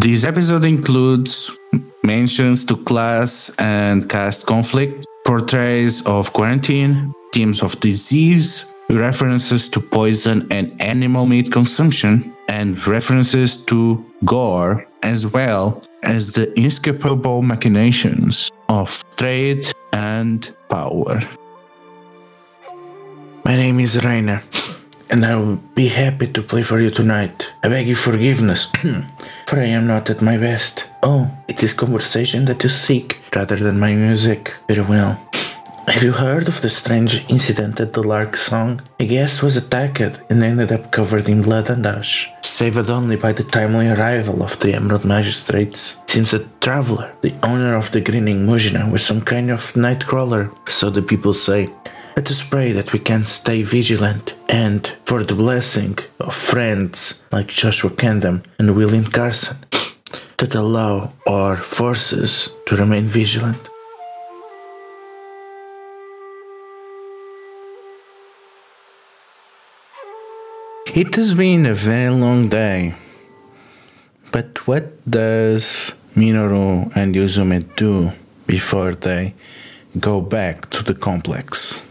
This episode includes mentions to class and caste conflict, portrays of quarantine, themes of disease, references to poison and animal meat consumption, and references to gore, as well as the inescapable machinations of trade and power. My name is Rainer, and I will be happy to play for you tonight. I beg your forgiveness, for I am not at my best. Oh, it is conversation that you seek rather than my music. Very well. Have you heard of the strange incident at the Lark Song? A guest was attacked and ended up covered in blood and ash, saved only by the timely arrival of the Emerald Magistrates. Seems a traveler, the owner of the Grinning Mujina, was some kind of night crawler, so the people say. Let us pray that we can stay vigilant and for the blessing of friends like Joshua Kendam and William Carson that allow our forces to remain vigilant. It has been a very long day. But what does Minoru and Yuzume do before they go back to the complex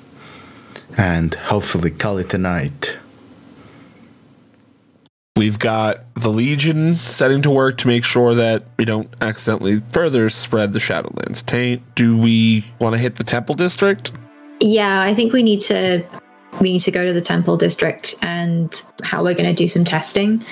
and hopefully call it a night? We've got the Legion setting to work to make sure that we don't accidentally further spread the Shadowlands taint. Do we want to hit the Temple District? Yeah, I think we need to we need to go to the temple district and how we're going to do some testing.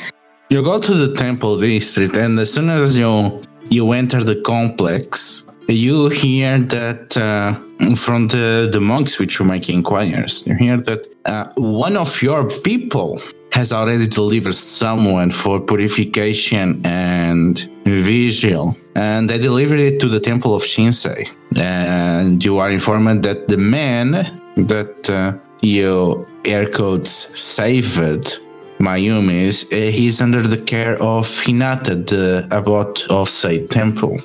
You go to the temple district, and as soon as you you enter the complex, you hear that uh, from the the monks which you make inquiries. You hear that uh, one of your people has already delivered someone for purification and vigil, and they delivered it to the temple of Shinsei. And you are informed that the man that uh, you air quotes saved Mayumi's, uh, he's under the care of Hinata, the abbot of Said Temple.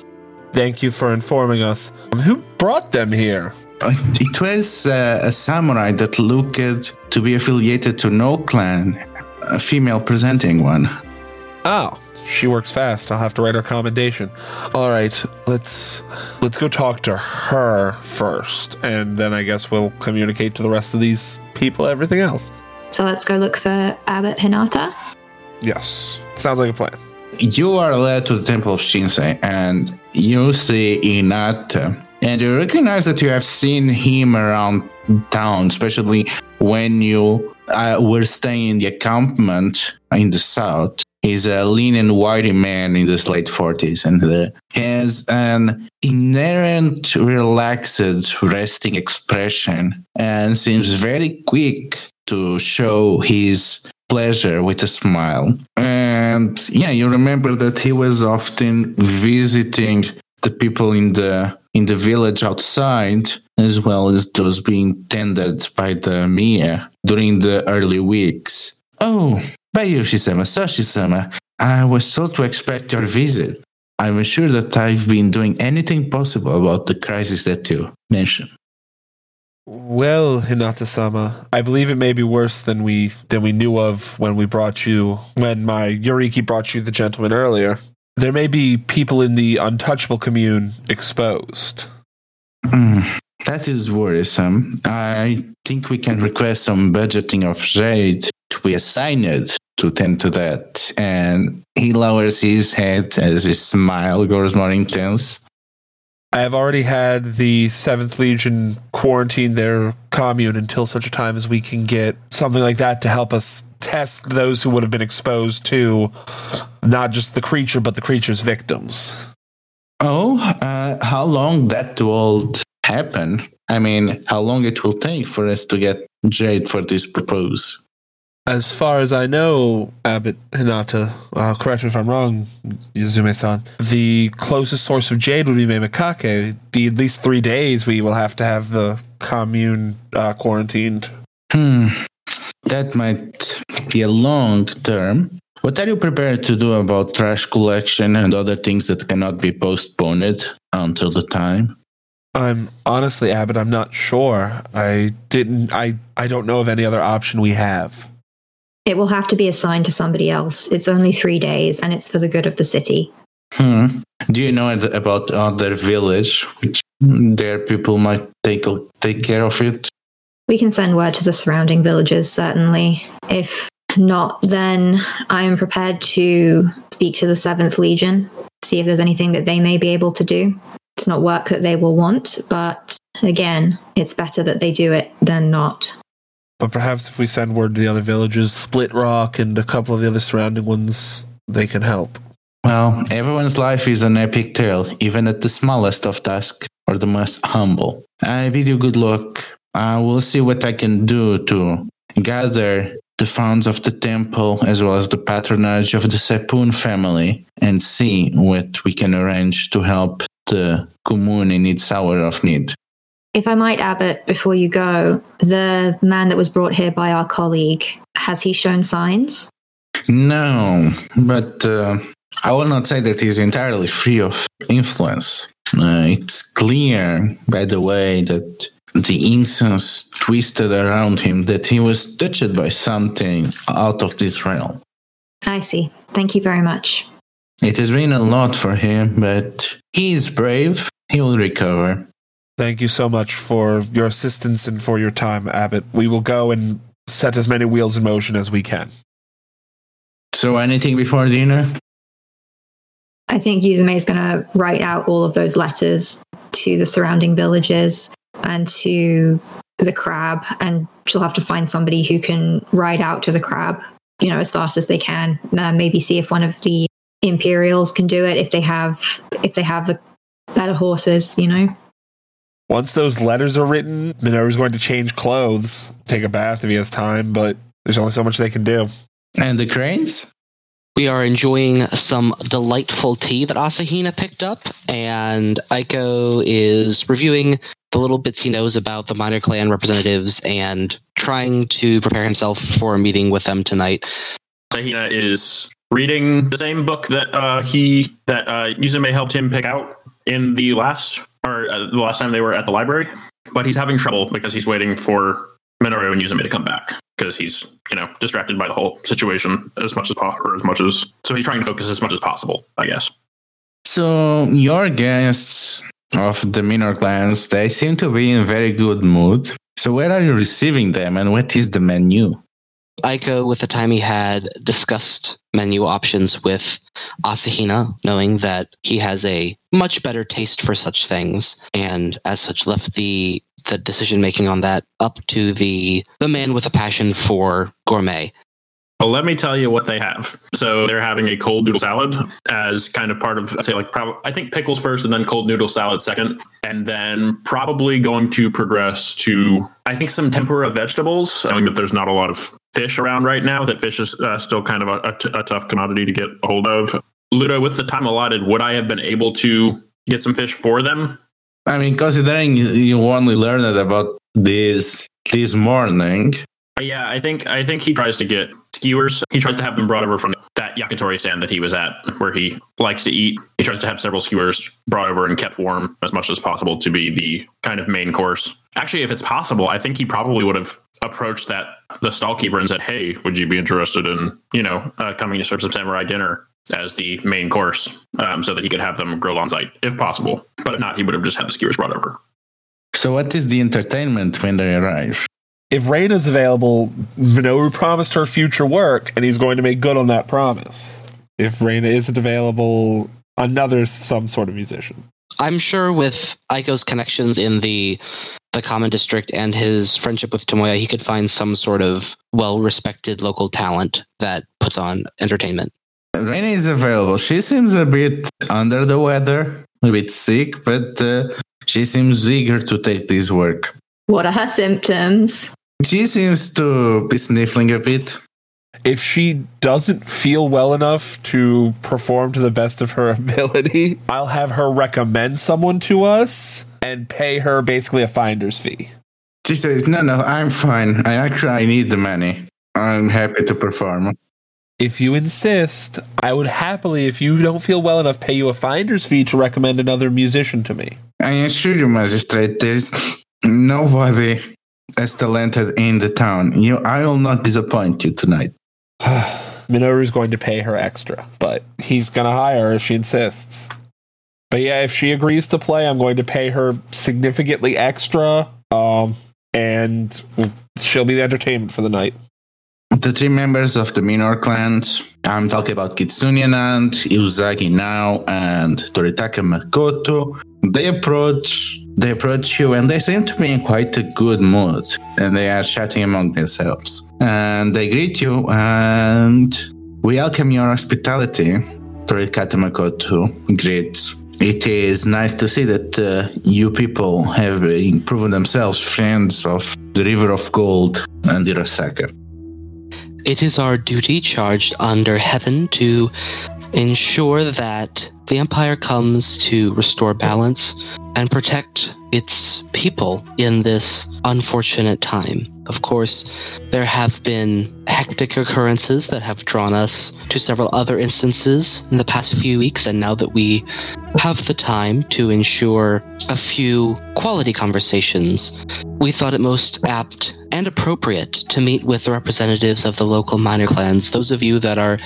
Thank you for informing us. Who brought them here? Uh, It was uh, a samurai that looked to be affiliated to no clan, a female presenting one. Oh, she works fast. I'll have to write her commendation. All right, let's let's go talk to her first, and then I guess we'll communicate to the rest of these people everything else. So let's go look for Abbot Hinata. Yes, sounds like a plan. You are led to the temple of Shinsei and you see Hinata. And you recognize that you have seen him around town, especially when you uh, were staying in the encampment in the south. He's a lean and wiry man in his late 40s and uh, has an inherent relaxed, resting expression and seems very quick to show his pleasure with a smile. And yeah, you remember that he was often visiting the people in the in the village outside, as well as those being tended by the Mia during the early weeks. Oh, Bayushi-sama, Soshi-sama, I was told to expect your visit. I'm sure that I've been doing anything possible about the crisis that you mentioned. Well, Hinata-sama, I believe it may be worse than we than we knew of when we brought you when my Yuriki brought you the gentleman earlier. There may be people in the untouchable commune exposed. Hmm, that is worrisome. I think we can request some budgeting of Jade to be assigned to tend to that. And he lowers his head as his smile grows more intense. I have already had the Seventh Legion quarantine their commune until such a time as we can get something like that to help us test those who would have been exposed to not just the creature but the creature's victims. Oh, uh, how long that will happen? I mean, how long it will take for us to get Jade for this purpose? As far as I know, Abbot Hinata, uh, correct me if I'm wrong, Yuzume-san, the closest source of jade would be Meimekake. Be at least three days we will have to have the commune uh, quarantined. Hmm, that might be a long term. What are you prepared to do about trash collection and other things that cannot be postponed until the time? I'm honestly, Abbot, I'm not sure. I didn't, I, I don't know of any other option we have. It will have to be assigned to somebody else. It's only three days and it's for the good of the city. Hmm. Do you know about other village which their people might take take care of it? We can send word to the surrounding villages, certainly. If not, then I am prepared to speak to the 7th Legion, see if there's anything that they may be able to do. It's not work that they will want, but again, it's better that they do it than not. But perhaps if we send word to the other villages, Split Rock and a couple of the other surrounding ones, they can help. Well, everyone's life is an epic tale, even at the smallest of tasks or the most humble. I bid you good luck. I will see what I can do to gather the funds of the temple as well as the patronage of the Seppun family and see what we can arrange to help the commune in its hour of need. If I might, Abbott, before you go, the man that was brought here by our colleague, has he shown signs? No, but uh, I will not say that he's entirely free of influence. Uh, it's clear by the way that the incense twisted around him that he was touched by something out of this realm. I see. Thank you very much. It has been a lot for him, but he is brave. He will recover. Thank you so much for your assistance and for your time, Abbott. We will go and set as many wheels in motion as we can. So, anything before dinner? I think Yuzume is going to write out all of those letters to the surrounding villages and to the crab, and she'll have to find somebody who can ride out to the crab, you know, as fast as they can. Uh, maybe see if one of the Imperials can do it if they have if they have the better horses, you know. Once those letters are written, Minoru's going to change clothes, take a bath if he has time, but there's only so much they can do. And the cranes? We are enjoying some delightful tea that Asahina picked up, and Aiko is reviewing the little bits he knows about the minor clan representatives and trying to prepare himself for a meeting with them tonight. Asahina is reading the same book that uh, he that uh, Yuzume helped him pick out in the last or uh, the last time they were at the library, but he's having trouble because he's waiting for Minoru and Yuzume to come back because he's you know distracted by the whole situation as much as possible, or as much as so he's trying to focus as much as possible, I guess. So, your guests of the minor clans, they seem to be in very good mood. So, where are you receiving them and what is the menu? Aiko, with the time he had, discussed menu options with Asahina, knowing that he has a much better taste for such things, and as such left the the decision making on that up to the the man with a passion for gourmet. Well, let me tell you what they have. So they're having a cold noodle salad as kind of part of, say, like, prob- I think pickles first and then cold noodle salad second. And then probably going to progress to, I think, some tempura vegetables, knowing that there's not a lot of fish around right now, that fish is uh, still kind of a, a, t- a tough commodity to get a hold of. Ludo, with the time allotted, would I have been able to get some fish for them? I mean, considering you only learned about this this morning, Yeah, I think I think he tries to get skewers. He tries to have them brought over from that yakitori stand that he was at, where he likes to eat. He tries to have several skewers brought over and kept warm as much as possible to be the kind of main course. Actually, if it's possible, I think he probably would have approached that the stallkeeper and said, "Hey, would you be interested in you know uh, coming to serve some samurai dinner?" As the main course, um, so that he could have them grilled on site if possible. But if not, he would have just had the skewers brought over. so what is the entertainment when they arrive? If Raina's available, Minoru promised her future work, and he's going to make good on that promise. If Raina isn't available, another some sort of musician. I'm sure with Aiko's connections in the the common district and his friendship with Tomoya, he could find some sort of well respected local talent that puts on entertainment. Raina is available. She seems a bit under the weather, a bit sick, but uh, she seems eager to take this work. What are her symptoms? She seems to be sniffling a bit. If she doesn't feel well enough to perform to the best of her ability, I'll have her recommend someone to us and pay her basically a finder's fee. She says, "No, no, I'm fine. I actually I need the money. I'm happy to perform." If you insist, I would happily, if you don't feel well enough, pay you a finder's fee to recommend another musician to me. I assure you, magistrate, there's nobody as talented in the town. You, I will not disappoint you tonight. Minoru's going to pay her extra, but he's going to hire her if she insists. But yeah, if she agrees to play, I'm going to pay her significantly extra, um, and she'll be the entertainment for the night. The three members of the Minor clans, I'm talking about Kitsune and Izuzagi now, and Toritaka Makoto, they approach they approach you and they seem to be in quite a good mood and they are chatting among themselves. And they greet you and we welcome your hospitality. Toritaka Makoto greets. It is nice to see that uh, you people have proven themselves friends of the River of Gold and Hirosaka. It is our duty charged under heaven to ensure that the Empire comes to restore balance and protect its people in this unfortunate time. Of course, there have been hectic occurrences that have drawn us to several other instances in the past few weeks, and now that we have the time to ensure a few quality conversations, we thought it most apt and appropriate to meet with the representatives of the local minor clans, those of you that are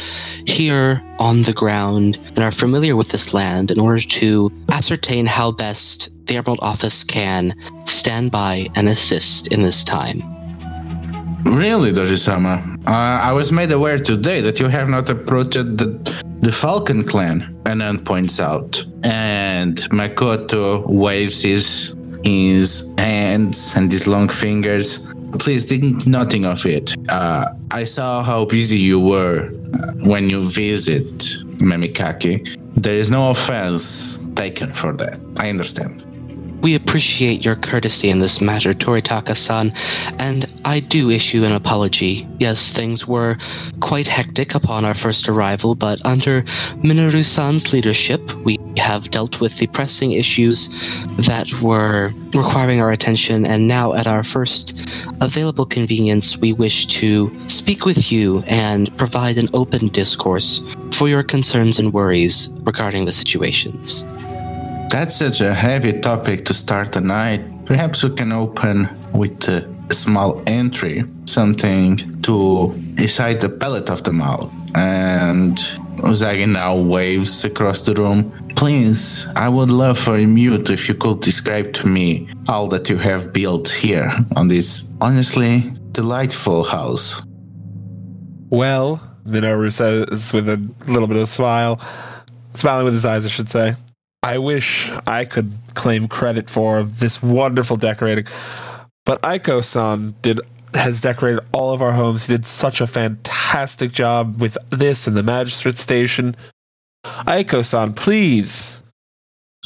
here on the ground and are familiar with this land, in order to ascertain how best the Emerald Office can stand by and assist in this time. Really, Doji-sama? Uh, I was made aware today that you have not approached the, the Falcon clan, Anan points out. And Makoto waves his, his hands and his long fingers. Please think nothing of it. Uh, I saw how busy you were uh, when you visit Memikaki. There is no offense taken for that. I understand. We appreciate your courtesy in this matter, Toritaka-san, and I do issue an apology. Yes, things were quite hectic upon our first arrival, but under Minoru-san's leadership, we have dealt with the pressing issues that were requiring our attention, and now at our first available convenience, we wish to speak with you and provide an open discourse for your concerns and worries regarding the situations. That's such a heavy topic to start the night. Perhaps we can open with a small entry, something to decide the palette of the mouth. And Usagi now waves across the room. Please, I would love for a mute if you could describe to me all that you have built here on this honestly delightful house. Well, Minoru says with a little bit of a smile, smiling with his eyes, I should say. I wish I could claim credit for this wonderful decorating, but Aiko-san did has decorated all of our homes. He did such a fantastic job with this and the magistrate station. Aiko-san, please.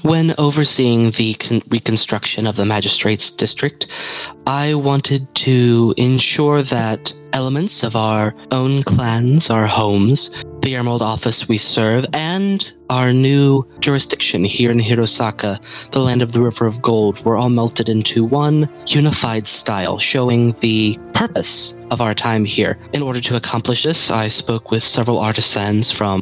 When overseeing the con- reconstruction of the magistrates district, I wanted to ensure that elements of our own clans, our homes, the Emerald Office we serve, and our new jurisdiction here in Hirosaka, the land of the River of Gold, were all melted into one unified style, showing the purpose of our time here. In order to accomplish this, I spoke with several artisans from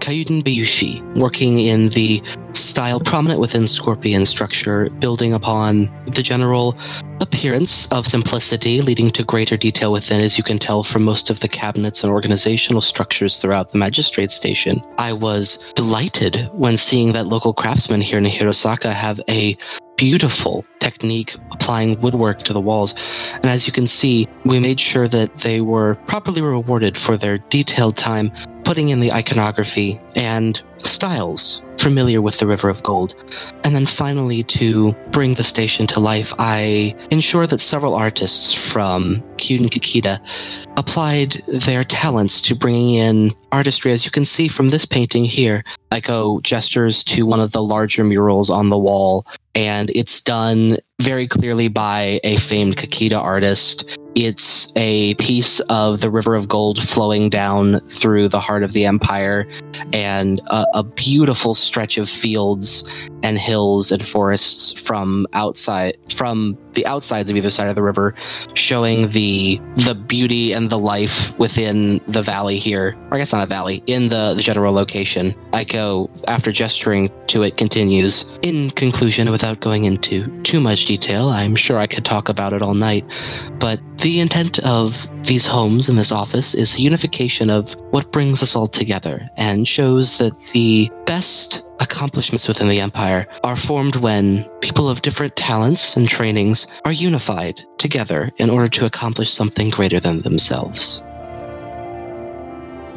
Kyuden Bayushi, working in the style prominent within Scorpion structure, building upon the general appearance of simplicity, leading to greater detail within, as you can tell from most of the cabinets and organizational structures throughout the magistrate station. I was delighted when seeing that local craftsmen here in Hirosaka have a beautiful technique applying woodwork to the walls. And as you can see, we made sure that they were properly rewarded for their detailed time putting in the iconography and styles familiar with the River of Gold. And then finally, to bring the station to life, I ensure that several artists from Kyuden Kakita applied their talents to bringing in artistry. As you can see from this painting here, I go gestures to one of the larger murals on the wall, and it's done very clearly by a famed Kikita artist. It's a piece of the River of Gold flowing down through the heart of the Empire and a, a beautiful stretch of fields and hills and forests from outside, from the outsides of either side of the river, showing the the beauty and the life within the valley here. Or I guess not a valley, in the, the general location. Aiko, after gesturing to it, continues. In conclusion, without going into too much detail, I'm sure I could talk about it all night, but the intent of these homes and this office is a unification of what brings us all together and shows that the best accomplishments within the Empire are formed when people of different talents and trainings are unified together in order to accomplish something greater than themselves.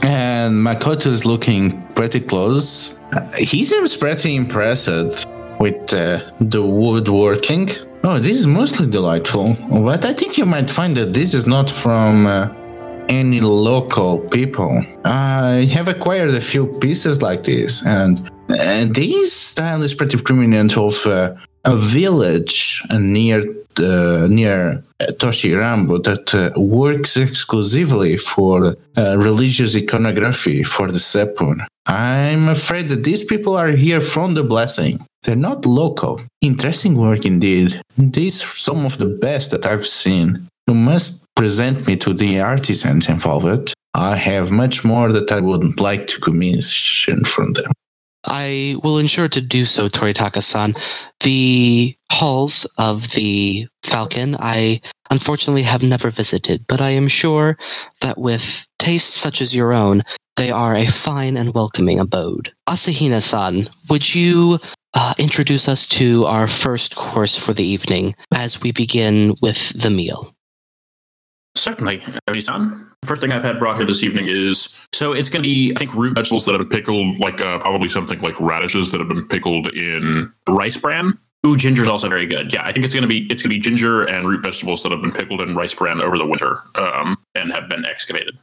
And Makoto is looking pretty close. He seems pretty impressed with uh, the woodworking. Oh, this is mostly delightful, but I think you might find that this is not from uh, any local people. I have acquired a few pieces like this, and, and this style is pretty prominent of uh, a village near uh, near Toshi Ranbo that uh, works exclusively for uh, religious iconography for the Seppun. I'm afraid that these people are here from the blessing. They're not local. Interesting work indeed. These are some of the best that I've seen. You must present me to the artisans involved. I have much more that I would like to commission from them. I will ensure to do so, Toritaka-san. The halls of the Falcon I unfortunately have never visited, but I am sure that with tastes such as your own, they are a fine and welcoming abode. Asahina-san, would you uh, introduce us to our first course for the evening as we begin with the meal? Certainly, Oji-san. First thing I've had brought here this evening is so it's going to be I think root vegetables that have been pickled, like uh, probably something like radishes that have been pickled in rice bran. Ooh, ginger's also very good. Yeah, I think it's going to be it's going to be ginger and root vegetables that have been pickled in rice bran over the winter um, and have been excavated.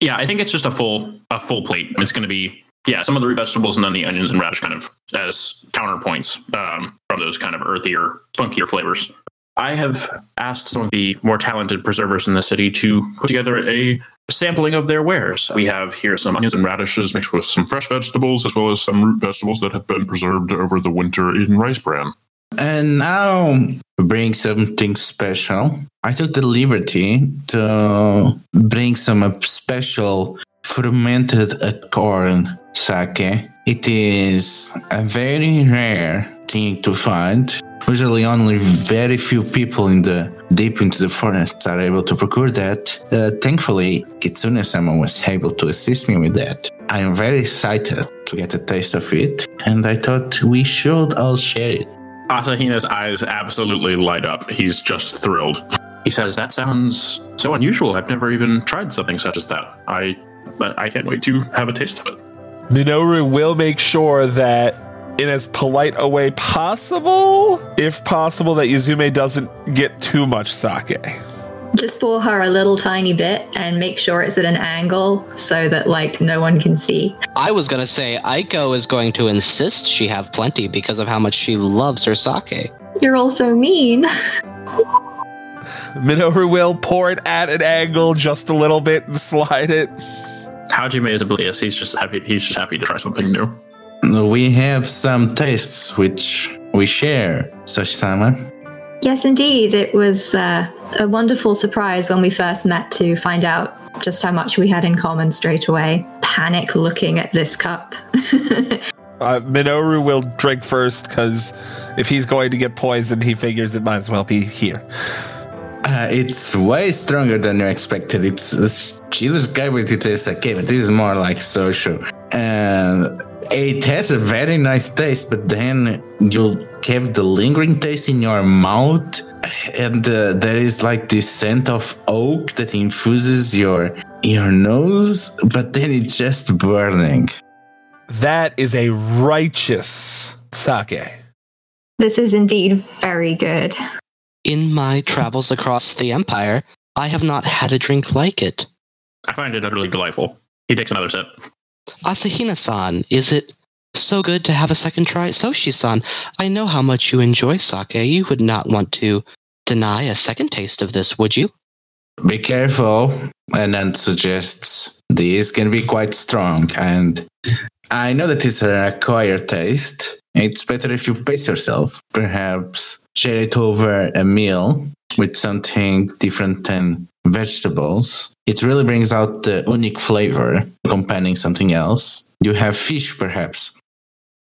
Yeah, I think it's just a full a full plate. It's going to be yeah some of the root vegetables and then the onions and radish kind of as counterpoints um, from those kind of earthier, funkier flavors. I have asked some of the more talented preservers in the city to put together a sampling of their wares. We have here some onions and radishes mixed with some fresh vegetables, as well as some root vegetables that have been preserved over the winter in rice bran. And now bring something special. I took the liberty to bring some special fermented corn sake. It is a very rare thing to find. Usually, only very few people in the deep into the forests are able to procure that. Uh, thankfully, Kitsune-sama was able to assist me with that. I am very excited to get a taste of it, and I thought we should all share it. Asahina's eyes absolutely light up. He's just thrilled. He says, "That sounds so unusual. I've never even tried something such as that. I, I can't wait to have a taste of it." Minoru will make sure that in as polite a way possible, if possible, that Yuzume doesn't get too much sake. Just pour her a little tiny bit and make sure it's at an angle so that like no one can see. I was going to say Aiko is going to insist she have plenty because of how much she loves her sake. You're also mean. Minoru will pour it at an angle just a little bit and slide it. Hajime is oblivious. He's just happy. He's just happy to try something new. We have some tastes which we share, Soshi-sama. Yes, indeed. It was uh, a wonderful surprise when we first met to find out just how much we had in common straight away. Panic looking at this cup. Uh, Minoru will drink first because if he's going to get poisoned, he figures it might as well be here. Uh, it's way stronger than you expected. It's, it's she described it as a cave, but this is more like social. And it has a very nice taste, but then you'll have the lingering taste in your mouth, and uh, there is like this scent of oak that infuses your your nose, but then it's just burning. That is a righteous sake. this is indeed very good. In my travels across the Empire, I have not had a drink like it. I find it utterly delightful. He takes another sip. Asahina san, is it so good to have a second try? Soshi san, I know how much you enjoy sake. You would not want to deny a second taste of this, would you? Be careful, and then suggests this can be quite strong. And I know that it's an acquired taste, it's better if you pace yourself. Perhaps share it over a meal with something different than vegetables. It really brings out the unique flavor, accompanying something else. You have fish, perhaps.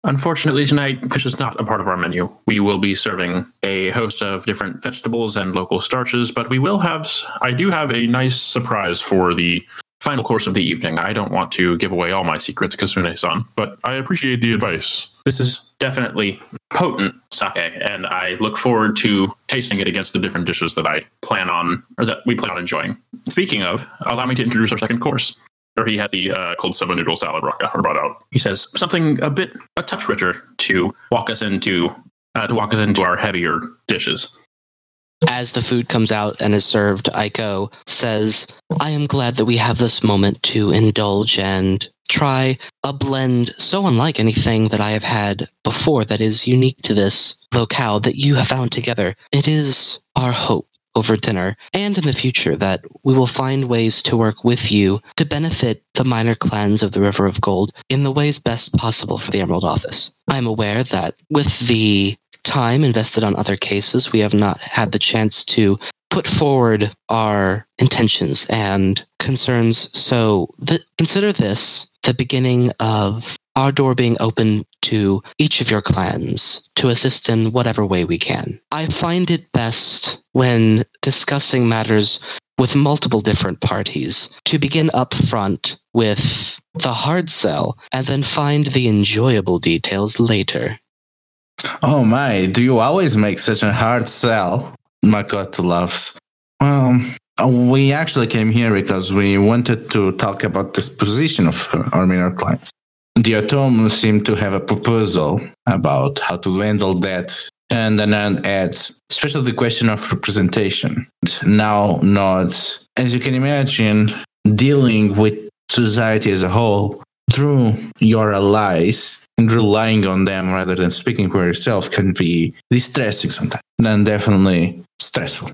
Unfortunately, tonight, fish is not a part of our menu. We will be serving a host of different vegetables and local starches, but we will have, I do have a nice surprise for the final course of the evening. I don't want to give away all my secrets, Kasune san, but I appreciate the advice. This is definitely potent sake, and I look forward to tasting it against the different dishes that I plan on, or that we plan on enjoying. Speaking of, allow me to introduce our second course or he had the uh, cold soba noodle salad brought out. He says something a bit a touch richer to walk us into uh, to walk us into our heavier dishes. As the food comes out and is served, Aiko says, I am glad that we have this moment to indulge and try a blend so unlike anything that I have had before that is unique to this locale that you have found together. It is our hope over dinner and in the future that we will find ways to work with you to benefit the minor clans of the River of Gold in the ways best possible for the Emerald Office. I'm aware that with the time invested on other cases, we have not had the chance to put forward our intentions and concerns. So th- consider this the beginning of our door being open to each of your clans to assist in whatever way we can. I find it best when discussing matters with multiple different parties to begin up front with the hard sell and then find the enjoyable details later. Oh my, do you always make such a hard sell? Makoto laughs. Well, we actually came here because we wanted to talk about this position of our minor clients the Otomo seem to have a proposal about how to handle that. And then adds, especially the question of representation. Now nods, as you can imagine, dealing with society as a whole through your allies and relying on them rather than speaking for yourself can be distressing sometimes. and definitely stressful.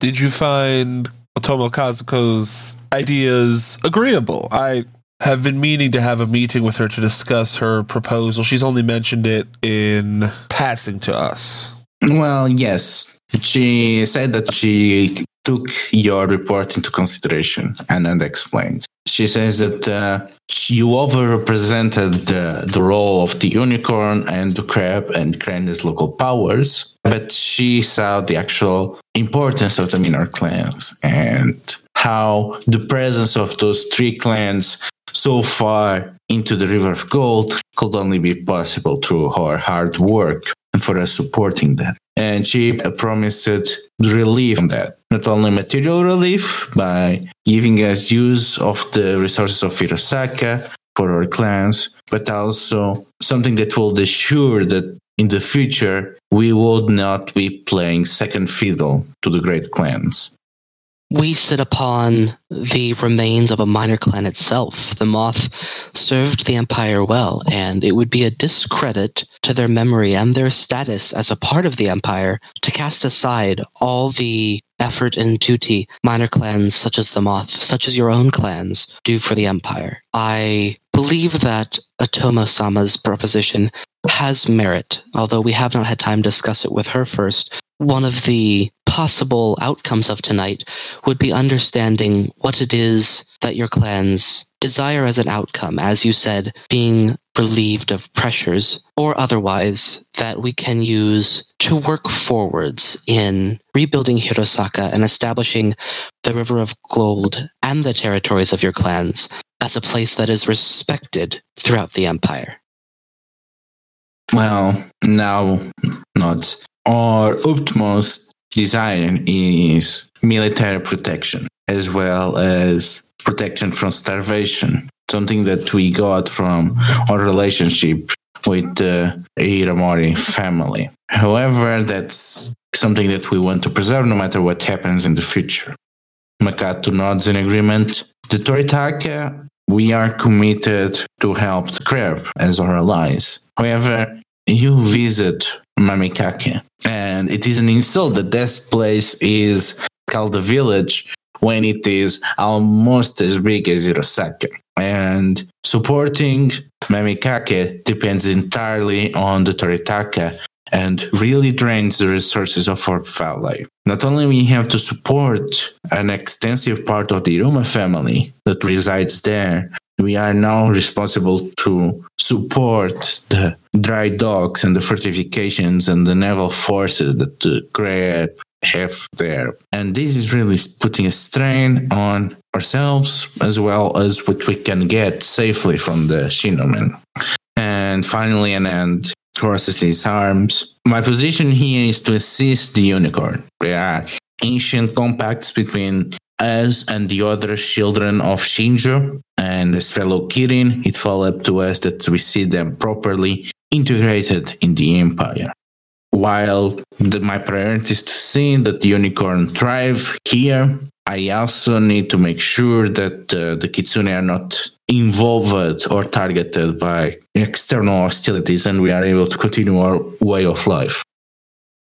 Did you find Otomo Kazuko's ideas agreeable? I have been meaning to have a meeting with her to discuss her proposal. She's only mentioned it in passing to us. Well, yes. She said that she took your report into consideration and then explains. She says that uh, you overrepresented the, the role of the unicorn and the crab and Kranda's local powers, but she saw the actual importance of the minor clans and how the presence of those three clans so far into the River of Gold could only be possible through her hard work and for us supporting that. And she promised relief on that. Not only material relief by giving us use of the resources of Hirosaka for our clans, but also something that will assure that in the future we would not be playing second fiddle to the great clans. We sit upon the remains of a minor clan itself. The moth served the Empire well, and it would be a discredit to their memory and their status as a part of the Empire to cast aside all the effort and duty minor clans such as the Moth, such as your own clans, do for the Empire. I believe that Otomo Sama's proposition has merit, although we have not had time to discuss it with her first one of the possible outcomes of tonight would be understanding what it is that your clans desire as an outcome, as you said, being relieved of pressures or otherwise that we can use to work forwards in rebuilding Hirosaka and establishing the River of Gold and the territories of your clans as a place that is respected throughout the empire. Well, now not our utmost desire is military protection as well as protection from starvation, something that we got from our relationship with the Hiramori family. However, that's something that we want to preserve no matter what happens in the future. Makoto nods in agreement. The Toritaka, we are committed to help the crab as our allies. However, you visit Mamikake. And it is an insult that this place is called a village when it is almost as big as Hirosaka. And supporting Mamikake depends entirely on the Toritaka and really drains the resources of our valley. Not only we have to support an extensive part of the Hiruma family that resides there, we are now responsible to support the dry docks and the fortifications and the naval forces that the Grey have there. And this is really putting a strain on ourselves as well as what we can get safely from the Shinomen. And finally, an end crosses his arms. My position here is to assist the unicorn. There are ancient compacts between us and the other children of Shinjo and as fellow Kirin, it fell up to us that we see them properly integrated in the empire. While the, my priority is to see that the unicorn thrive here, I also need to make sure that uh, the kitsune are not involved or targeted by external hostilities and we are able to continue our way of life.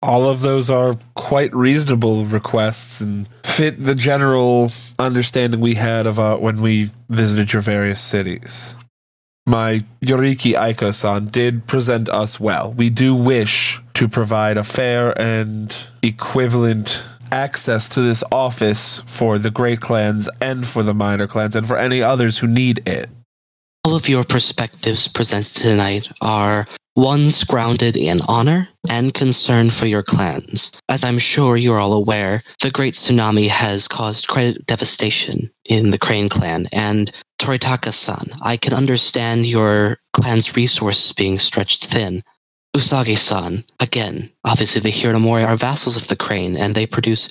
All of those are quite reasonable requests and fit the general understanding we had of uh, when we visited your various cities. My Yoriki Aiko-san did present us well. We do wish to provide a fair and equivalent access to this office for the great clans and for the minor clans and for any others who need it. All of your perspectives presented tonight are ones grounded in honor and concern for your clans. As I'm sure you're all aware, the Great Tsunami has caused quite devastation in the Crane clan, and Toritaka san, I can understand your clan's resources being stretched thin. Usagi san, again, obviously the Hiranomori are vassals of the Crane, and they produce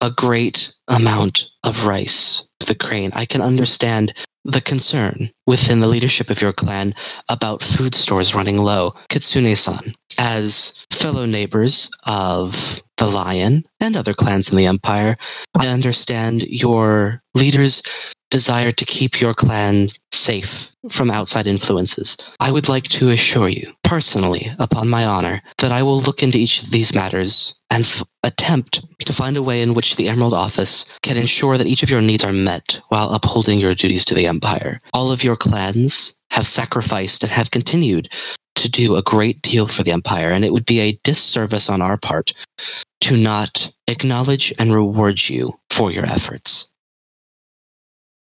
a great amount of rice the Crane. I can understand the concern within the leadership of your clan about food stores running low. Kitsune-san, as fellow neighbors of the Lion and other clans in the Empire, I understand your leaders desire to keep your clan safe from outside influences. I would like to assure you, personally, upon my honor, that I will look into each of these matters and f- attempt to find a way in which the Emerald Office can ensure that each of your needs are met while upholding your duties to the Empire. All of your clans have sacrificed and have continued to do a great deal for the Empire, and it would be a disservice on our part to not acknowledge and reward you for your efforts.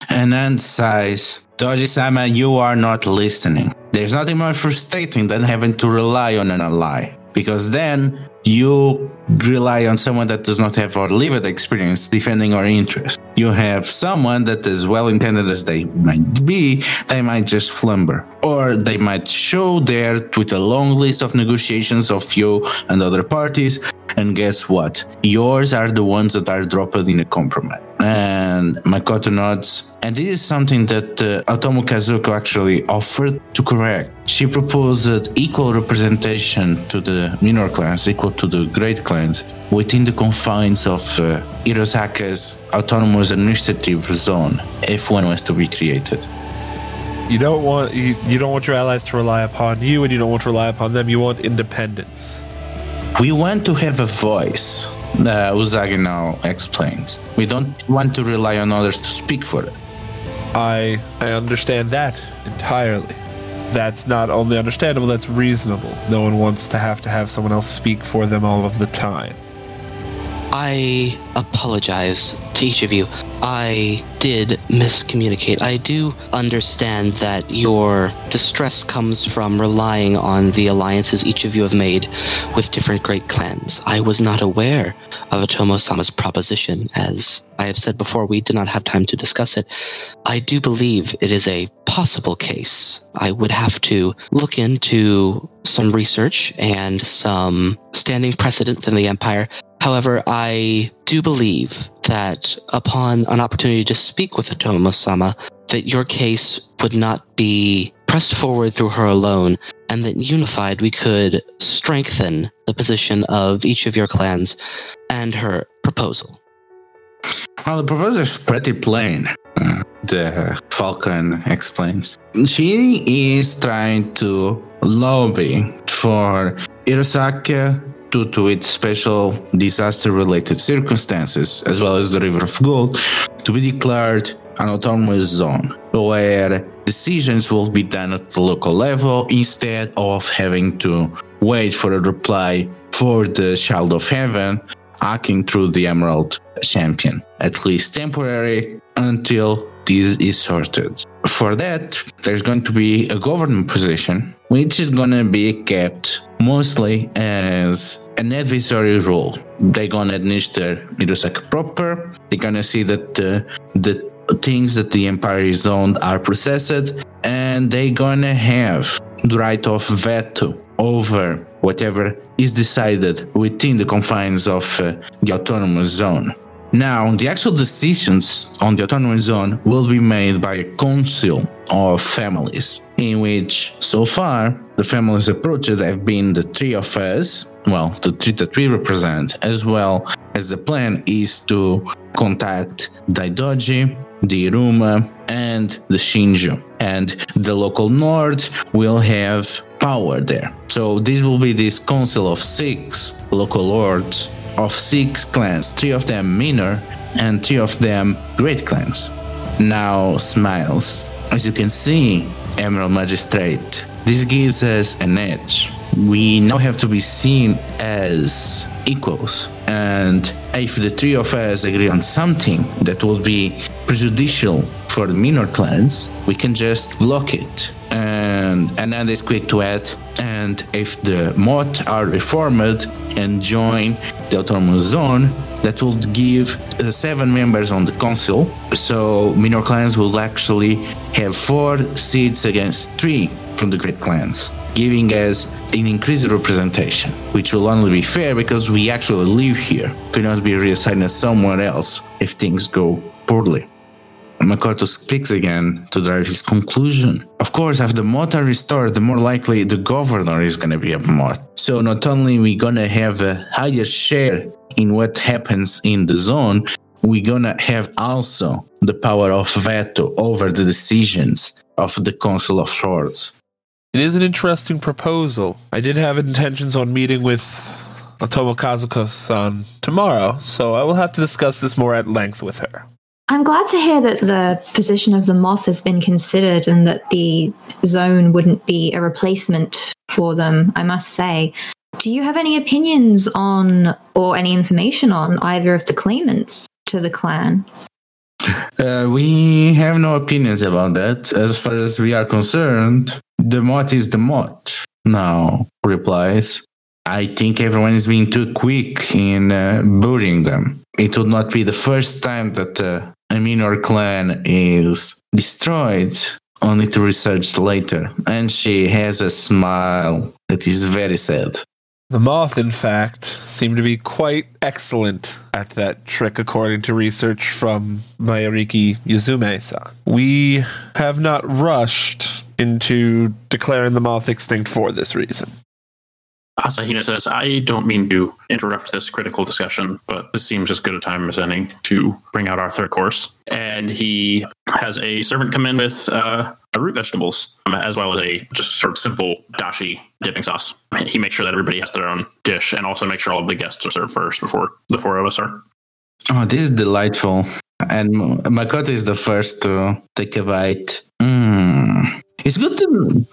And then sighs, Doji Sama, you are not listening. There's nothing more frustrating than having to rely on an ally. Because then you rely on someone that does not have our lived experience defending our interest. You have someone that, as well intended as they might be, they might just flumber. Or they might show there with a long list of negotiations of you and other parties. And guess what? Yours are the ones that are dropped in a compromise. And Makoto nods. And this is something that uh, Otomo Kazuko actually offered to correct. She proposed equal representation to the minor clans, equal to the great clans, within the confines of uh, Hirosaka's autonomous administrative zone, if one was to be created. You don't want you, you don't want your allies to rely upon you, and you don't want to rely upon them. You want independence. We want to have a voice. Uh, Usagi now explains. We don't want to rely on others to speak for it. I I understand that entirely. That's not only understandable, that's reasonable. No one wants to have to have someone else speak for them all of the time. I apologize to each of you. I did miscommunicate. I do understand that your distress comes from relying on the alliances each of you have made with different great clans. I was not aware of Otomo Sama's proposition. As I have said before, we did not have time to discuss it. I do believe it is a possible case. I would have to look into some research and some standing precedent within the Empire However, I do believe that upon an opportunity to speak with Otomo sama, that your case would not be pressed forward through her alone, and that unified we could strengthen the position of each of your clans and her proposal. Well, the proposal is pretty plain. Uh, the Falcon explains. She is trying to lobby for Hirosaka due to its special disaster related circumstances, as well as the River of Gold, to be declared an autonomous zone where decisions will be done at the local level instead of having to wait for a reply for the Child of Heaven hacking through the Emerald Champion, at least temporary until this is sorted. For that, there's going to be a government position, which is going to be kept mostly as an advisory role. They're going to administer Mirosaka proper. They're going to see that uh, the things that the empire is owned are processed, and they're going to have the right of veto over whatever is decided within the confines of uh, the autonomous zone. Now, the actual decisions on the autonomous zone will be made by a council of families, in which so far the families approached have been the three of us, well, the three that we represent, as well as the plan is to contact Daidoji, the Hiruma, and the Shinjo. And the local North will have power there. So this will be this council of six local lords of six clans, three of them minor and three of them great clans. Now smiles. As you can see, Emerald Magistrate, this gives us an edge. We now have to be seen as equals. And if the three of us agree on something that will be prejudicial for the minor clans, we can just block it. And Ananda is quick to add. And if the Moth are reformed and join the autonomous zone, that will give uh, seven members on the council. So minor clans will actually have four seats against three from the great clans, giving us an increased representation, which will only be fair because we actually live here. Could not be reassigned somewhere else if things go poorly. Makoto speaks again to drive his conclusion. Of course, if the Moth are restored, the more likely the governor is going to be a Moth. So not only we to have a higher share in what happens in the zone, we're to have also the power of veto over the decisions of the Council of Lords. It is an interesting proposal. I did have intentions on meeting with Otomo Kazuko-san tomorrow, so I will have to discuss this more at length with her. I'm glad to hear that the position of the moth has been considered and that the zone wouldn't be a replacement for them, I must say. Do you have any opinions on or any information on either of the claimants to the clan? Uh, we have no opinions about that. As far as we are concerned, the moth is the moth. Now, replies. I think everyone is being too quick in uh, burying them. It would not be the first time that uh, a minor clan is destroyed, only to research later. And she has a smile that is very sad. The moth, in fact, seemed to be quite excellent at that trick, according to research from Mayariki Yuzume-san. We have not rushed into declaring the moth extinct for this reason. Asahina says, I don't mean to interrupt this critical discussion, but this seems as good a time as any to bring out our third course. And he has a servant come in with uh, root vegetables, um, as well as a just sort of simple dashi dipping sauce. He makes sure that everybody has their own dish and also make sure all of the guests are served first before the four of us are. Oh, this is delightful. And Makoto is the first to take a bite. Mm. It's good to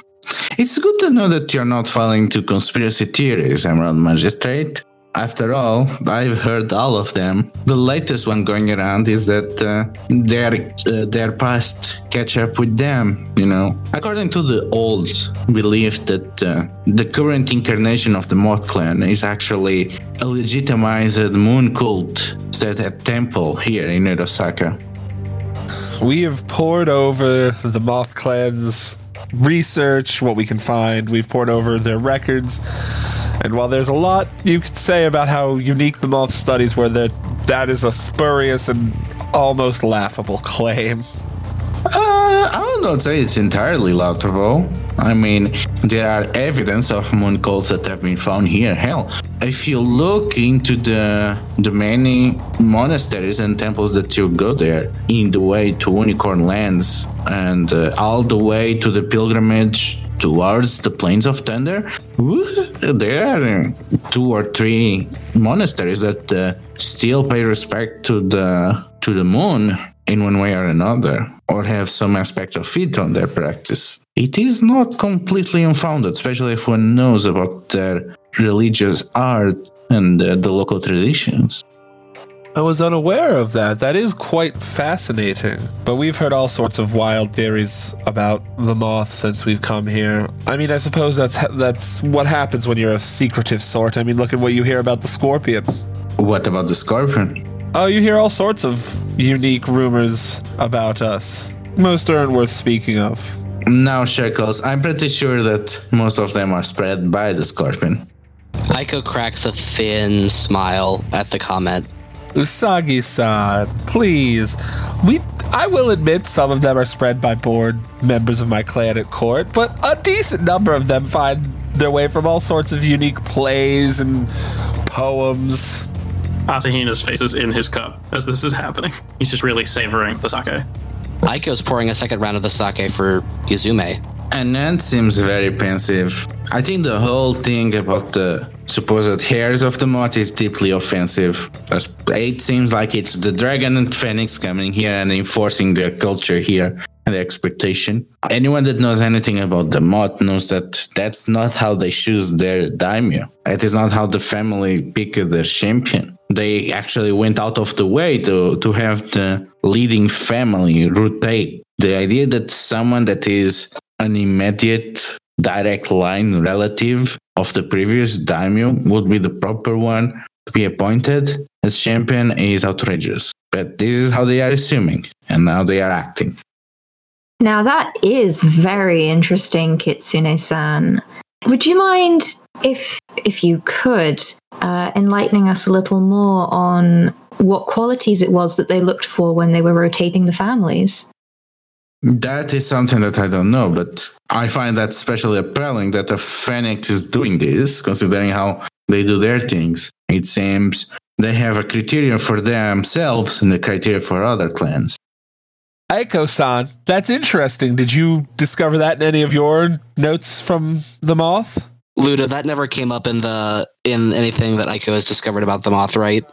it's good to know that you're not falling to conspiracy theories, Emerald Magistrate. After all, I've heard all of them. The latest one going around is that uh, their uh, their past catch up with them. You know, according to the old belief that uh, the current incarnation of the Moth clan is actually a legitimized moon cult set at temple here in Hirosaka. We have poured over the Moth clan's research, what we can find. We've poured over their records. And while there's a lot you could say about how unique the moth studies were, that that is a spurious and almost laughable claim. Uh, I not say it's entirely laughable. I mean, there are evidence of moon cults that have been found here. Hell, if you look into the the many monasteries and temples that you go there, in the way to Unicorn Lands and uh, all the way to the pilgrimage towards the plains of thunder there are two or three monasteries that uh, still pay respect to the to the moon in one way or another, or have some aspect of it on their practice, it is not completely unfounded, especially if one knows about their religious art and uh, the local traditions. I was unaware of that. That is quite fascinating. But we've heard all sorts of wild theories about the moth since we've come here. I mean, I suppose that's that's what happens when you're a secretive sort. I mean, look at what you hear about the scorpion. What about the scorpion? Oh, you hear all sorts of unique rumors about us. Most aren't worth speaking of. Now, Shekels, I'm pretty sure that most of them are spread by the scorpion. Aiko cracks a thin smile at the comment. Usagi-san, please. We I will admit some of them are spread by bored members of my clan at court, but a decent number of them find their way from all sorts of unique plays and poems. Asahina's face is in his cup as this is happening. He's just really savoring the sake. Aiko's pouring a second round of the sake for Yuzume. Anand seems very pensive. I think the whole thing about the supposed heirs of the moth is deeply offensive. It seems like it's the dragon and phoenix coming here and enforcing their culture here and the expectation. Anyone that knows anything about the moth knows that that's not how they choose their daimyo. It is not how the family pick their champion. They actually went out of the way to, to have the leading family rotate. The idea that someone that is an immediate direct line relative of the previous daimyo would be the proper one to be appointed as champion is outrageous. But this is how they are assuming, and now they are acting. Now that is very interesting, Kitsune-san. Would you mind if if you could uh, enlightening us a little more on what qualities it was that they looked for when they were rotating the families? That is something that I don't know, but I find that especially appealing that a Phoenix is doing this, considering how they do their things. It seems they have a criterion for themselves and a criteria for other clans. Aiko-san, that's interesting. Did you discover that in any of your notes from the moth? Ludo, that never came up in the in anything that Aiko has discovered about the moth, right?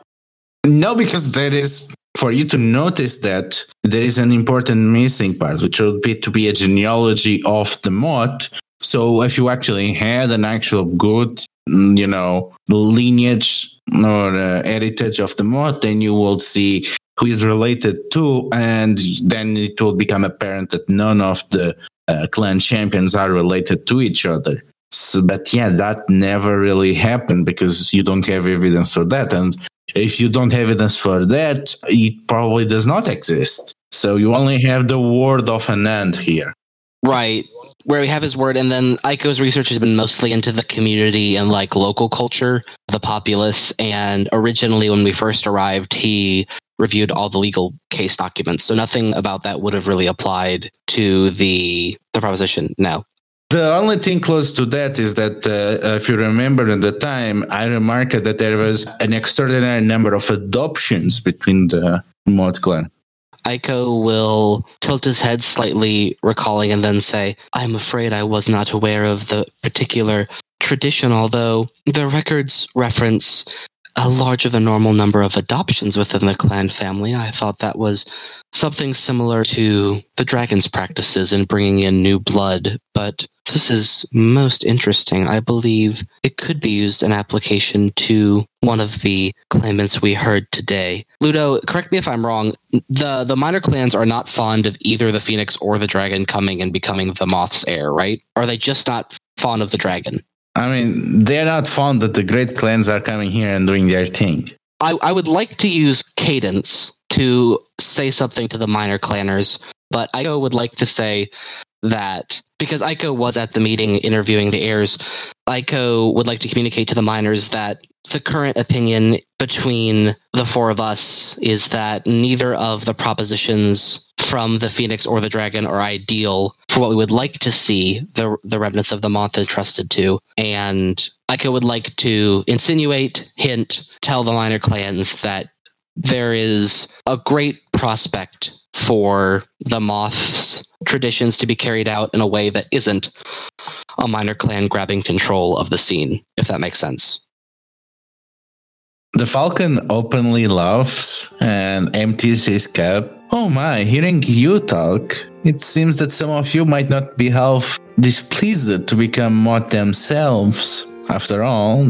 No, because there is for you to notice that there is an important missing part, which would be to be a genealogy of the moth. So if you actually had an actual good, mm, you know, lineage or uh, heritage of the moth, then you will see who is related to, and then it will become apparent that none of the uh, clan champions are related to each other. So, but yeah, that never really happened because you don't have evidence for that. And if you don't have evidence for that, it probably does not exist. So you only have the word of Anand here. Right. Where we have his word, and then Aiko's research has been mostly into the community and like local culture, the populace. And originally, when we first arrived, he reviewed all the legal case documents. So nothing about that would have really applied to the the proposition. No. The only thing close to that is that, uh, if you remember at the time, I remarked that there was an extraordinary number of adoptions between the Moth clan. Aiko will tilt his head slightly, recalling, and then say, I'm afraid I was not aware of the particular tradition, although the records reference a larger than normal number of adoptions within the clan family. I thought that was something similar to the dragon's practices in bringing in new blood, but this is most interesting. I believe it could be used in application to one of the claimants we heard today. Ludo, correct me if I'm wrong. The the minor clans are not fond of either the phoenix or the dragon coming and becoming the moth's heir, right? Are they just not fond of the dragon? I mean, they're not fond that the great clans are coming here and doing their thing. I, I would like to use cadence to say something to the minor clanners, but I would like to say that because Aiko was at the meeting interviewing the heirs, Aiko would like to communicate to the miners that the current opinion between the four of us is that neither of the propositions from the phoenix or the dragon are ideal for what we would like to see the the remnants of the moth entrusted to. And Aiko would like to insinuate hint tell the minor clans that there is a great prospect for the moth's traditions to be carried out in a way that isn't a minor clan grabbing control of the scene if that makes sense The falcon openly laughs and empties his cup Oh my, hearing you talk, it seems that some of you might not be half displeased to become Moth themselves. After all,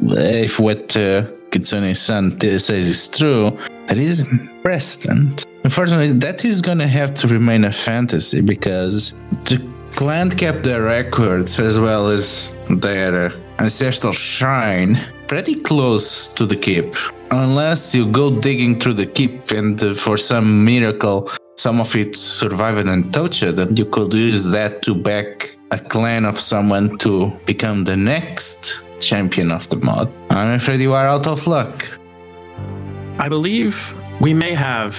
if what uh, Kitsune-san says is true, there is precedent. Unfortunately, that is gonna have to remain a fantasy because the clan kept their records as well as their ancestral shrine pretty close to the keep. Unless you go digging through the keep and uh, for some miracle some of it survived and touched, and you could use that to back a clan of someone to become the next champion of the Moth. I'm afraid you are out of luck. I believe we may have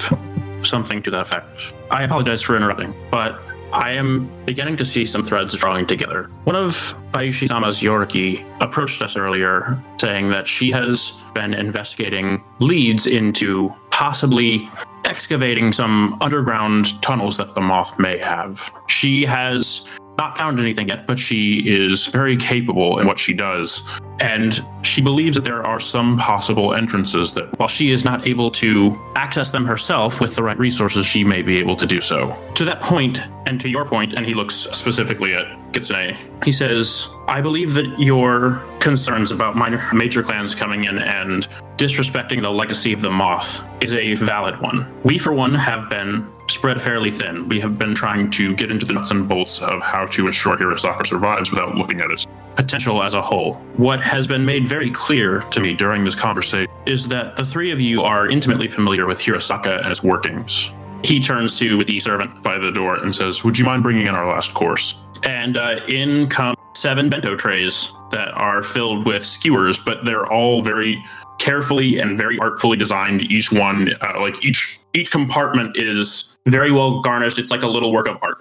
something to that effect. I apologize for interrupting, but I am beginning to see some threads drawing together. One of Bayushi Sama's Yoriki approached us earlier, saying that she has been investigating leads into possibly excavating some underground tunnels that the moth may have. She has not found anything yet, but she is very capable in what she does. And she believes that there are some possible entrances that, while she is not able to access them herself with the right resources, she may be able to do so. To that point, and to your point, and he looks specifically at Kitsune, he says, I believe that your concerns about minor major clans coming in and disrespecting the legacy of the moth is a valid one. We, for one, have been spread fairly thin. We have been trying to get into the nuts and bolts of how to ensure Hirosaka survives without looking at its potential as a whole. What has been made very clear to me during this conversation is that the three of you are intimately familiar with Hirosaka and its workings. He turns to the servant by the door and says, Would you mind bringing in our last course? And uh, in come seven bento trays that are filled with skewers, but they're all very carefully and very artfully designed. Each one, uh, like each each compartment is very well garnished. It's like a little work of art.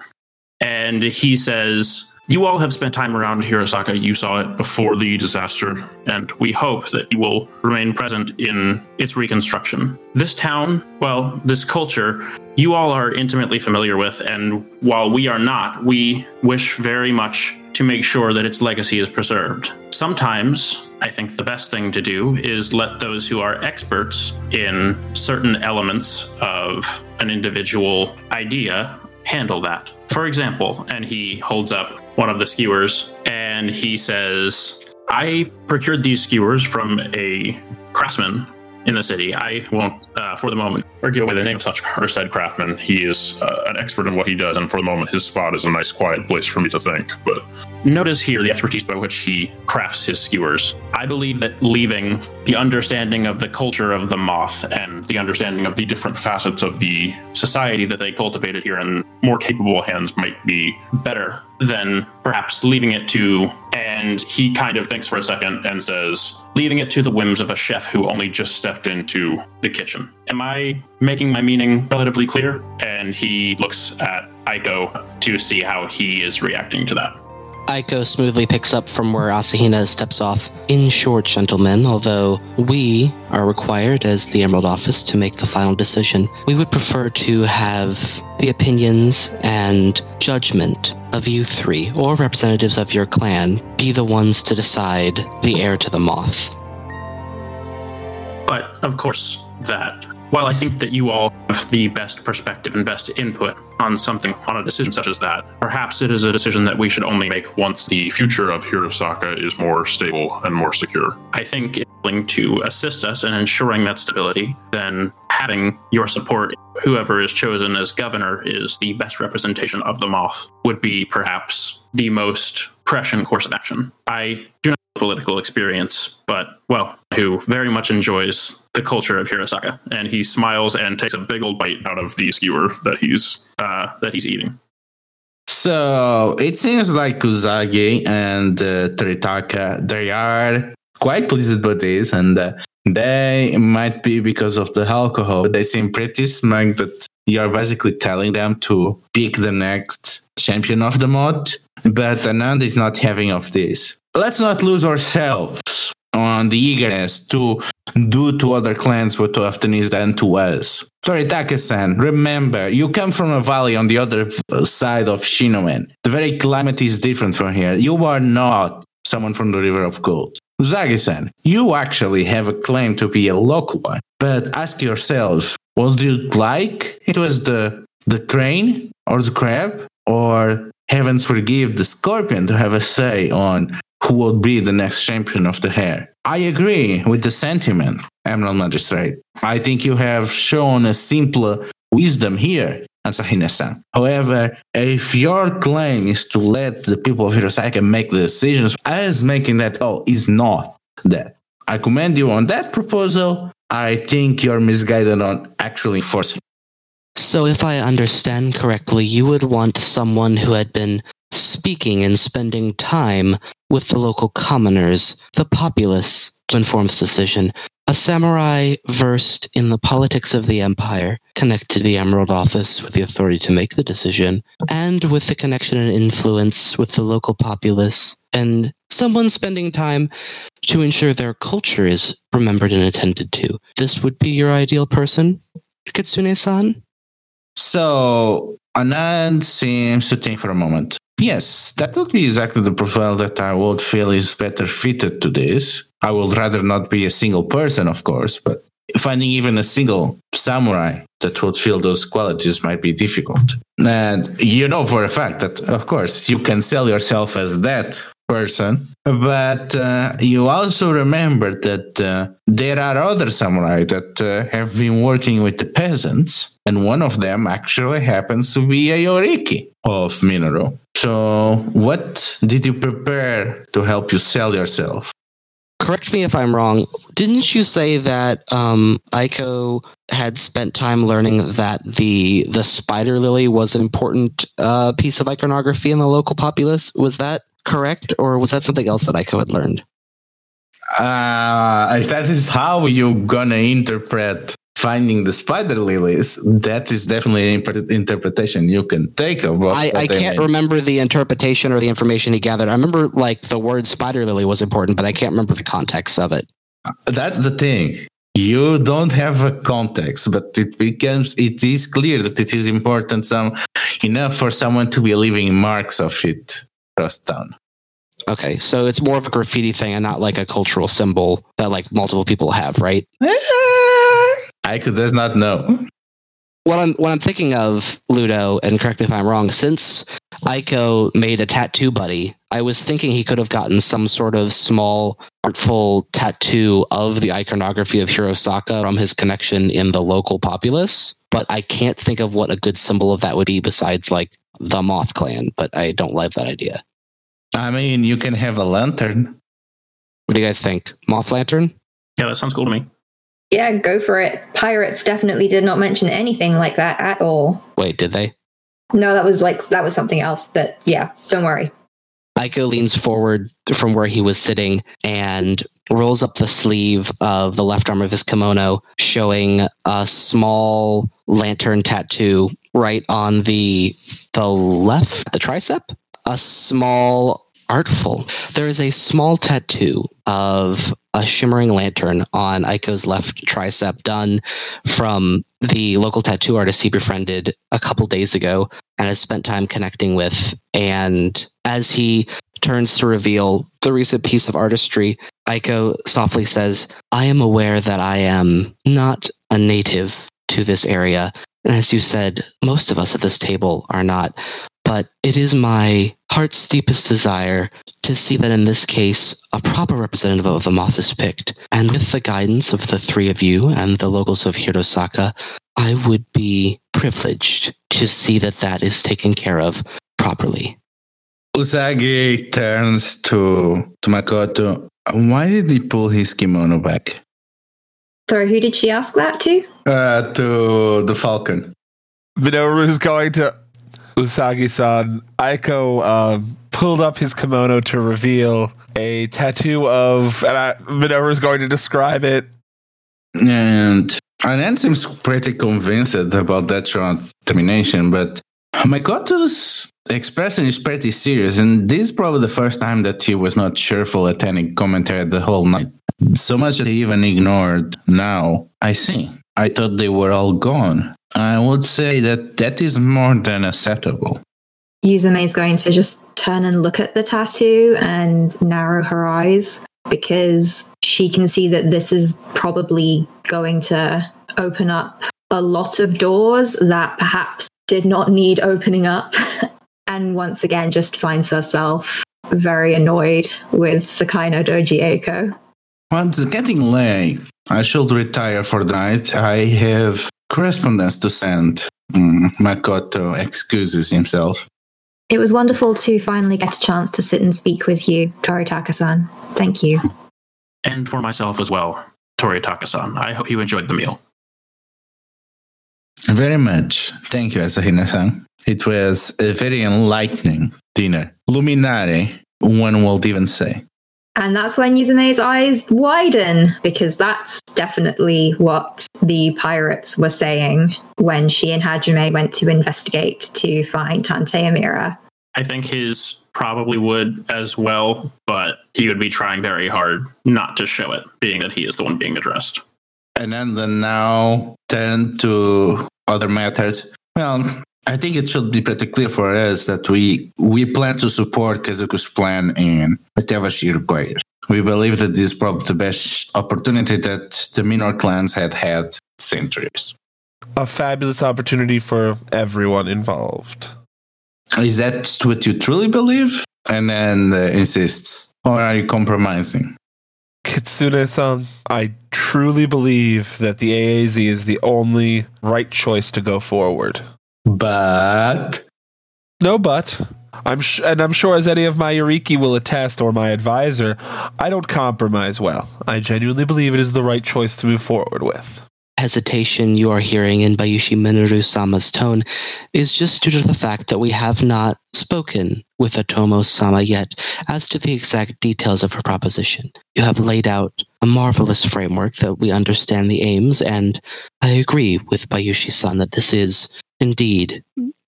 And he says, You all have spent time around Hirosaka. You saw it before the disaster, and we hope that you will remain present in its reconstruction. This town, well, this culture, you all are intimately familiar with, and while we are not, we wish very much to make sure that its legacy is preserved. Sometimes, I think the best thing to do is let those who are experts in certain elements of an individual idea handle that. For example, and he holds up one of the skewers and he says, I procured these skewers from a craftsman in the city. I won't, uh, for the moment, argue away the name of such or said craftsman. He is uh, an expert in what he does, and for the moment, his spot is a nice, quiet place for me to think. But notice here the expertise by which he crafts his skewers. I believe that leaving the understanding of the culture of the moth and the understanding of the different facets of the society that they cultivated here in more capable hands might be better than perhaps leaving it to. And he kind of thinks for a second and says, leaving it to the whims of a chef who only just stepped into the kitchen. Am I making my meaning relatively clear? And he looks at Aiko to see how he is reacting to that. Aiko smoothly picks up from where Asahina steps off. In short, gentlemen, although we are required as the Emerald Office to make the final decision, we would prefer to have the opinions and judgment of you three, or representatives of your clan, be the ones to decide the heir to the moth. But of course, that while I think that you all have the best perspective and best input on something, on a decision such as that, perhaps it is a decision that we should only make once the future of Hirosaka is more stable and more secure. I think willing to assist us in ensuring that stability, then having your support, whoever is chosen as governor is the best representation of the moth, would be perhaps the most prescient course of action. I do political experience, but well, who very much enjoys the culture of Hirosaka, and he smiles and takes a big old bite out of the skewer that he's uh, that he's eating. So it seems like Usagi and uh, Toritaka, they are quite pleased about this, and uh, they might be because of the alcohol. They seem pretty smug that you're basically telling them to pick the next champion of the Moth, but Anand is not having of this. Let's not lose ourselves on the eagerness to do to other clans what often is done to us. Toritaka-san, remember, you come from a valley on the other side of Shinomen. The very climate is different from here. You are not someone from the River of Gold. Usagi-san, you actually have a claim to be a local one, but ask yourself, would you like it was the the crane or the crab or heavens forgive the scorpion to have a say on who will be the next champion of the hair. I agree with the sentiment, Emerald Magistrate. I think you have shown a simpler wisdom here, Asahina-san. However, if your claim is to let the people of Hirosaka make the decisions, as making that call is not that. I commend you on that proposal. I think you're misguided on actually forcing. So, if I understand correctly, you would want someone who had been speaking and spending time with the local commoners, the populace, to inform this decision. A samurai versed in the politics of the empire, connected to the Emerald Office with the authority to make the decision, and with the connection and influence with the local populace, and someone spending time to ensure their culture is remembered and attended to. This would be your ideal person, Kitsune san? So Anand seems to think for a moment. Yes, that would be exactly the profile that I would feel is better fitted to this. I would rather not be a single person, of course, but finding even a single samurai that would feel those qualities might be difficult. And you know for a fact that, of course, you can sell yourself as that person, but uh, you also remember that uh, there are other samurai that uh, have been working with the peasants, and one of them actually happens to be a Yoriki of Minoru. So, what did you prepare to help you sell yourself? Correct me if I'm wrong. Didn't you say that um, Aiko had spent time learning that the the spider lily was an important uh, piece of iconography in the local populace? Was that correct, or was that something else that Aiko had learned? Uh, if that is how you're gonna interpret finding the spider lilies, that is definitely an interpretation you can take of what, I, I can't mean. remember the interpretation or the information he gathered. I remember like the word spider lily was important, but I can't remember the context of it. That's the thing. You don't have a context, but it becomes it is clear that it is important some enough for someone to be leaving marks of it across town. Okay, so it's more of a graffiti thing and not like a cultural symbol that like multiple people have, right? Eh, I could does not know. What I'm what I'm thinking of, Ludo, and correct me if I'm wrong, since Aiko made a tattoo buddy, I was thinking he could have gotten some sort of small artful tattoo of the iconography of Hirosaka from his connection in the local populace. But I can't think of what a good symbol of that would be besides like the Moth Clan, but I don't like that idea. I mean, you can have a lantern. What do you guys think? Moth Lantern? Yeah, that sounds cool to me. Yeah, go for it. Pirates definitely did not mention anything like that at all. Wait, did they? No, that was like that was something else. But yeah, don't worry. Aiko leans forward from where he was sitting and rolls up the sleeve of the left arm of his kimono, showing a small lantern tattoo right on the the left, the tricep. A small artful. There is a small tattoo of a shimmering lantern on Aiko's left tricep done from the local tattoo artist he befriended a couple days ago and has spent time connecting with. And as he turns to reveal the recent piece of artistry, Aiko softly says, I am aware that I am not a native to this area. And as you said, most of us at this table are not. But it is my heart's deepest desire to see that in this case, a proper representative of the moth is picked. And with the guidance of the three of you and the locals of Hirosaka, I would be privileged to see that that is taken care of properly. Usagi turns to to Makoto. Why did he pull his kimono back? Sorry, who did she ask that to? Uh, to the falcon. Minoru's going to Usagi-san. Aiko um, pulled up his kimono to reveal a tattoo of, and I, Minoru's going to describe it. And Anand seems pretty convinced about that termination, but Makoto's expression is pretty serious, and this is probably the first time that he was not cheerful at any commentary the whole night. So much that he even ignored. Now, I see. I thought they were all gone. I would say that that is more than acceptable. Yuzume is going to just turn and look at the tattoo and narrow her eyes because she can see that this is probably going to open up a lot of doors that perhaps did not need opening up. and once again, just finds herself very annoyed with Sakaino Doji Eiko. Well, it's getting late. I should retire for the night. I have correspondence to send. Mm, Makoto excuses himself. It was wonderful to finally get a chance to sit and speak with you, Toritaka-san. Thank you. And for myself as well, Toritaka-san. I hope you enjoyed the meal. Very much. Thank you, Asahina-san. It was a very enlightening dinner. Luminare, one would even say. And that's when Yuzume's eyes widen, because that's definitely what the pirates were saying when she and Hajime went to investigate to find Tante Amira. I think his probably would as well, but he would be trying very hard not to show it, being that he is the one being addressed. And then the now turn to other matters. Well, I think it should be pretty clear for us that we we plan to support Kazuko's plan in whatever she requires. We believe that this is probably the best opportunity that the minor clans had had centuries. A fabulous opportunity for everyone involved. Is that what you truly believe? And then uh, insists, or are you compromising? Kitsune-san, I truly believe that the AAZ is the only right choice to go forward. But No, but I'm sh- and I'm sure as any of my Yoriki will attest or my advisor, I don't compromise well. I genuinely believe it is the right choice to move forward with. hesitation you are hearing in Bayushi Minoru Sama's tone is just due to the fact that we have not spoken with Otomo Sama yet as to the exact details of her proposition. You have laid out a marvelous framework that we understand the aims, and I agree with Bayushi san that this is indeed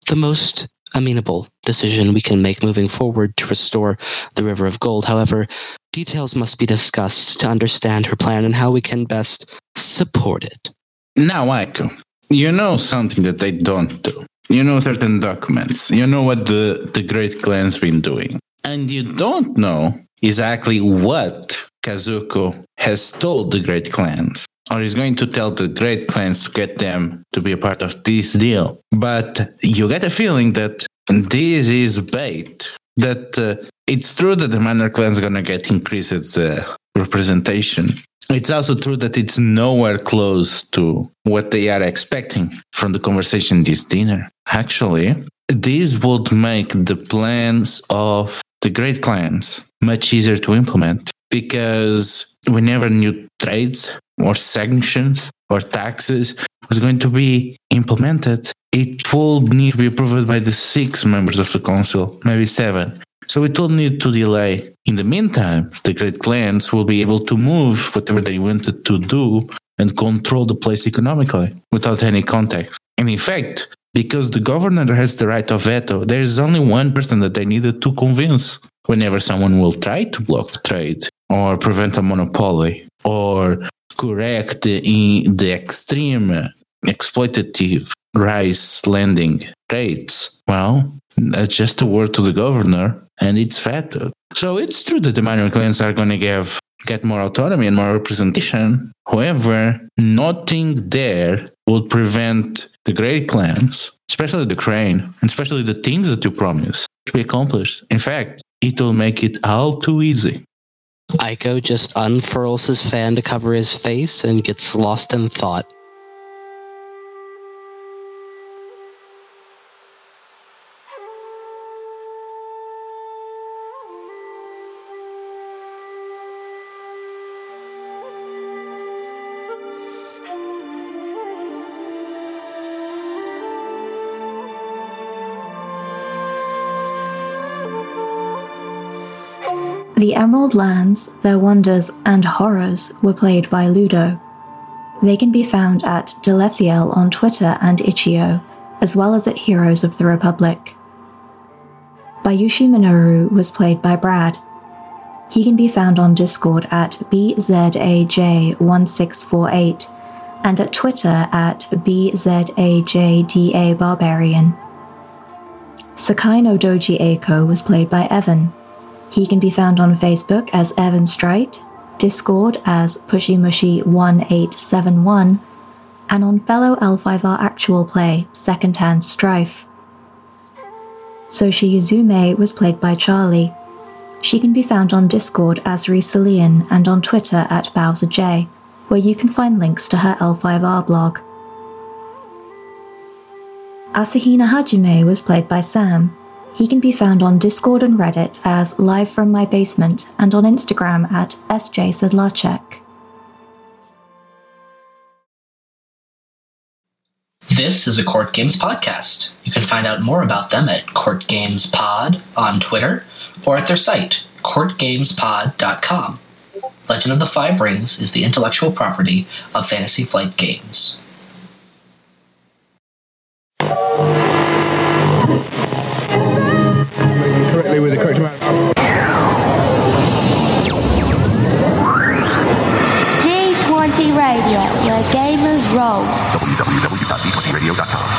the most amenable decision we can make moving forward to restore the River of Gold. However, details must be discussed to understand her plan and how we can best support it. now, Aiko, you know something that they don't do. You know certain documents. You know what the, the Great Clan's been doing. And you don't know exactly what Kazuko has told the Great Clans. Or is going to tell the Great Clans to get them to be a part of this deal. But you get a feeling that this is bait. That uh, it's true that the minor clans to get increased uh, representation. It's also true that it's nowhere close to what they are expecting from the conversation this dinner. Actually, this would make the plans of the great clans much easier to implement because whenever new trades or sanctions or taxes was going to be implemented, it will need to be approved by the six members of the council, maybe seven. So it will need to delay. In the meantime, the great clans will be able to move whatever they wanted to do and control the place economically without any context. And in fact, because the governor has the right of veto, there is only one person that they needed to convince whenever someone will try to block trade or prevent a monopoly or correct the, the extreme exploitative rice lending rates. Well, that's just a word to the governor and it's vetoed. So it's true that the minor clans are going to give get more autonomy and more representation. However, nothing there would prevent the great clans, especially the crane, and especially the things that you promised to be accomplished. In fact, it will make it all too easy. Aiko just unfurls his fan to cover his face and gets lost in thought. The Emerald Lands, their wonders and horrors were played by Ludo. They can be found at Delethiel on Twitter and Itch.io, as well as at Heroes of the Republic. Bayushi Minoru was played by Brad. He can be found on Discord at BZAJ1648 and at Twitter at BZAJDA Barbarian. Sakai no Doji Eiko was played by Evan. He can be found on Facebook as Evan Strite, Discord as PushyMushy1871, and on fellow L5R Actual Play Secondhand Strife. Soshi Yuzume was played by Charlie. She can be found on Discord as Risalian and on Twitter at BowserJ, where you can find links to her L5R blog. Asahina Hajime was played by Sam. He can be found on Discord and Reddit as Live from My Basement and on Instagram at SJ Sedlacek. This is a Court Games podcast. You can find out more about them at Court Games Pod on Twitter or at their site, courtgamespod.com. Legend of the Five Rings is the intellectual property of Fantasy Flight Games. Gamers roll. www.d20radio.com.